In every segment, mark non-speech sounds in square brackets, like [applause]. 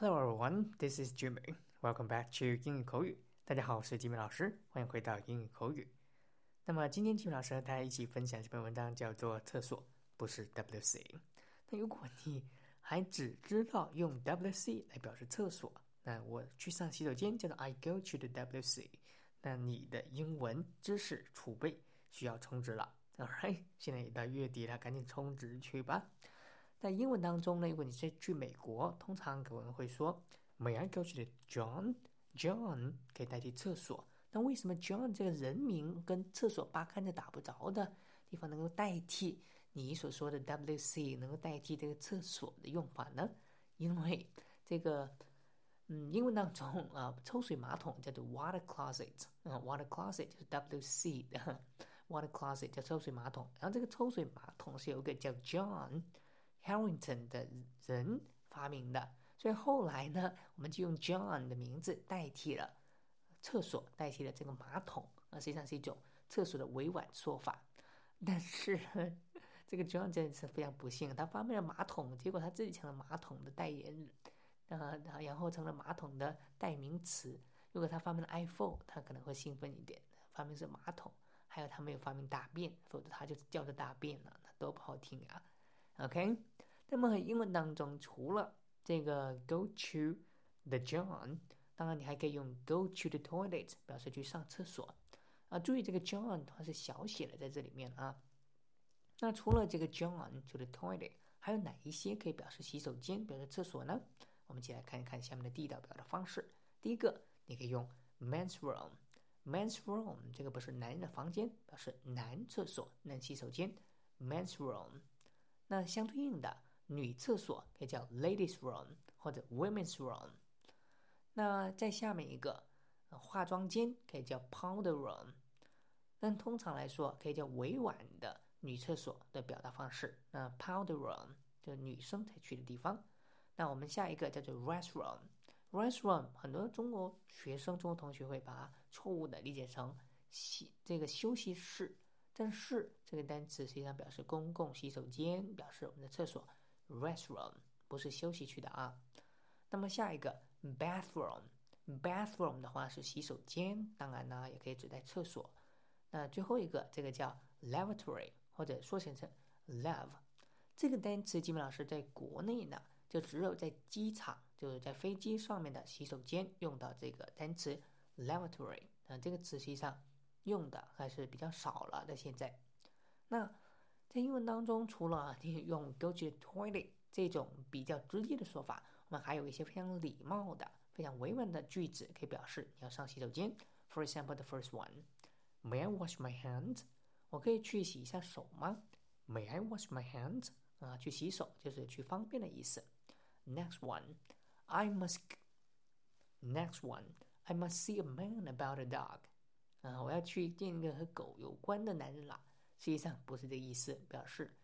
Hello everyone, this is Jimmy. Welcome back to 英语口语。大家好，我是吉米老师，欢迎回到英语口语。那么今天吉米老师和大家一起分享这篇文章，叫做“厕所不是 WC”。那如果你还只知道用 WC 来表示厕所，那我去上洗手间叫做 I go to the WC。那你的英文知识储备需要充值了。Alright，现在也到月底了，赶紧充值去吧。在英文当中呢，如果你是去美国，通常可能会说 May I go to the John？John 可以代替厕所。那为什么 John 这个人名跟厕所八竿子打不着的地方能够代替你所说的 WC，能够代替这个厕所的用法呢？因为这个，嗯，英文当中啊，抽水马桶叫做 water closet，啊，water closet 就是 WC 的 water closet 叫抽水马桶。然后这个抽水马桶是有一个叫 John。Harrington 的人发明的，所以后来呢，我们就用 John 的名字代替了厕所，代替了这个马桶，啊，实际上是一种厕所的委婉说法。但是 [laughs] 这个 John 真的是非常不幸，他发明了马桶，结果他自己成了马桶的代言人，啊，然后成了马桶的代名词。如果他发明了 iPhone，他可能会兴奋一点，发明是马桶。还有他没有发明大便，否则他就叫着大便了，那多不好听啊！OK，那么英文当中除了这个 go to the John，当然你还可以用 go to the toilet 表示去上厕所啊。注意这个 John 它是小写的在这里面啊。那除了这个 John to the toilet，还有哪一些可以表示洗手间、表示厕所呢？我们一起来看一看下面的地道表达方式。第一个，你可以用 men's room，men's room 这个不是男人的房间，表示男厕所、男洗手间，men's room。那相对应的女厕所可以叫 ladies room 或者 women's room。那在下面一个化妆间可以叫 powder room。但通常来说可以叫委婉的女厕所的表达方式。那 powder room 就女生才去的地方。那我们下一个叫做 restroom。restroom 很多中国学生、中国同学会把它错误的理解成洗这个休息室。但是这个单词实际上表示公共洗手间，表示我们的厕所，restroom 不是休息区的啊。那么下一个 bathroom，bathroom 的话是洗手间，当然呢也可以指代厕所。那最后一个这个叫 lavatory 或者缩写成 lav，这个单词基本老师在国内呢就只有在机场，就是在飞机上面的洗手间用到这个单词 lavatory 啊，这个词实际上。用的还是比较少了的。现在，那在英文当中，除了用 go to the toilet 这种比较直接的说法，我们还有一些非常礼貌的、非常委婉的句子，可以表示你要上洗手间。For example, the first one, May I wash my hands？我可以去洗一下手吗？May I wash my hands？啊，去洗手就是去方便的意思。Next one, I must. Next one, I must see a man about a dog. 啊，我要去见一个和狗有关的男人啦。实际上不是这意思，表示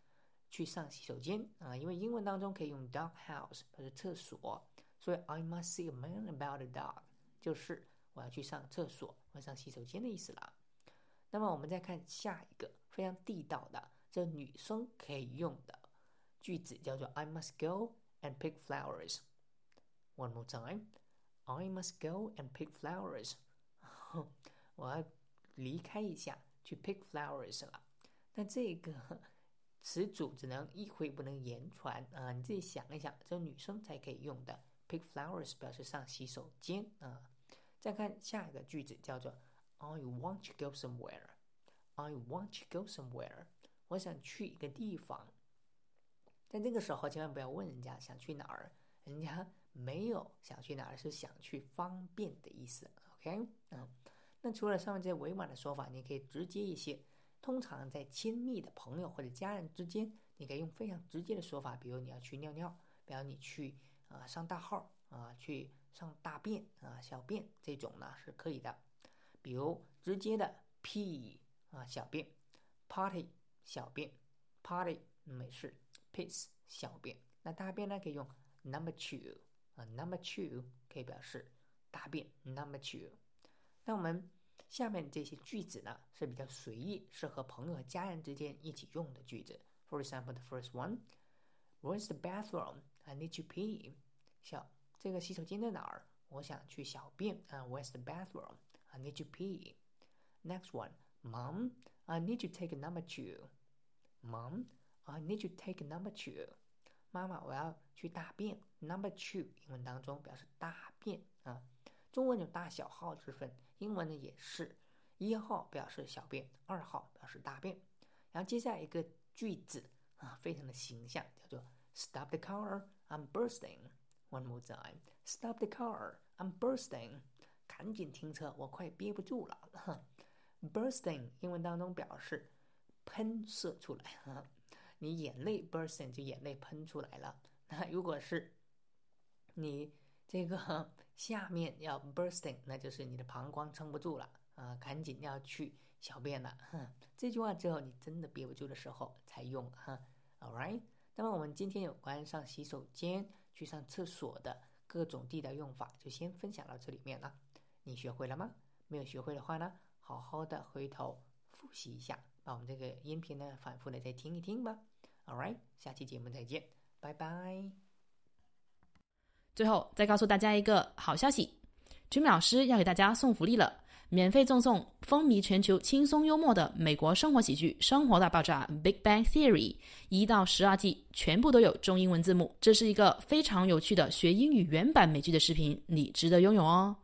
去上洗手间啊。因为英文当中可以用 dog house 表示厕所，所以 I must see a man about a dog 就是我要去上厕所或上洗手间的意思了。那么我们再看下一个非常地道的，这女生可以用的句子叫做 I must go and pick flowers. One more time, I must go and pick flowers. 我要离开一下，去 pick flowers 了。那这个 [laughs] 词组只能意会不能言传啊！你自己想一想，只有女生才可以用的 pick flowers 表示上洗手间啊。再看下一个句子，叫做 I want to go somewhere. I want to go somewhere. 我想去一个地方。在这个时候，千万不要问人家想去哪儿，人家没有想去哪儿，是想去方便的意思。OK，嗯。那除了上面这些委婉的说法，你可以直接一些。通常在亲密的朋友或者家人之间，你可以用非常直接的说法，比如你要去尿尿，比如你去啊上大号啊去上大便啊小便这种呢是可以的。比如直接的 pee 啊小便，party 小便，party 没事，piss 小便。那大便呢可以用 number two 啊 number two 可以表示大便 number two。那我们下面这些句子呢是比较随意，适合朋友和家人之间一起用的句子。For example, the first one, Where's the bathroom? I need to pee. 小 这个洗手间在哪儿？我想去小便啊。Where's the bathroom? I need to pee. Next one, Mom, I need to take number two. Mom, I need to take number two. 妈妈，我要去大便。Number two，英文当中表示大便啊。 中文有大小号之分，英文呢也是。一号表示小便，二号表示大便。然后接下来一个句子啊，非常的形象，叫做 Stop the car, I'm bursting. One more time, Stop the car, I'm bursting. 赶紧停车，我快憋不住了。[laughs] Bursting 英文当中表示喷射出来，你眼泪 bursting 就眼泪喷出来了。那如果是你这个 [laughs] 下面要 bursting，那就是你的膀胱撑不住了。啊，赶紧要去小便了。这句话之后，你真的憋不住的时候才用哈。All right，那么我们今天有关上洗手间、去上厕所的各种地道用法，就先分享到这里面了。你学会了吗？没有学会的话呢，好好的回头复习一下，把我们这个音频呢反复的再听一听吧。All right，下期节目再见，拜拜。最后再告诉大家一个好消息，Jimmy 老师要给大家送福利了。免费赠送风靡全球、轻松幽默的美国生活喜剧《生活大爆炸》（Big Bang Theory） 一到十二季，全部都有中英文字幕。这是一个非常有趣的学英语原版美剧的视频，你值得拥有哦！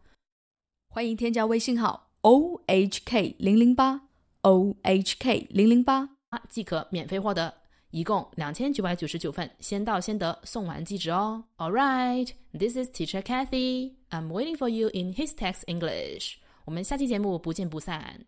欢迎添加微信号 o h k 零零八 o h k 零零八，即可免费获得，一共两千九百九十九份，先到先得，送完即止哦。All right, this is Teacher Kathy. I'm waiting for you in His Text English. 我们下期节目不见不散。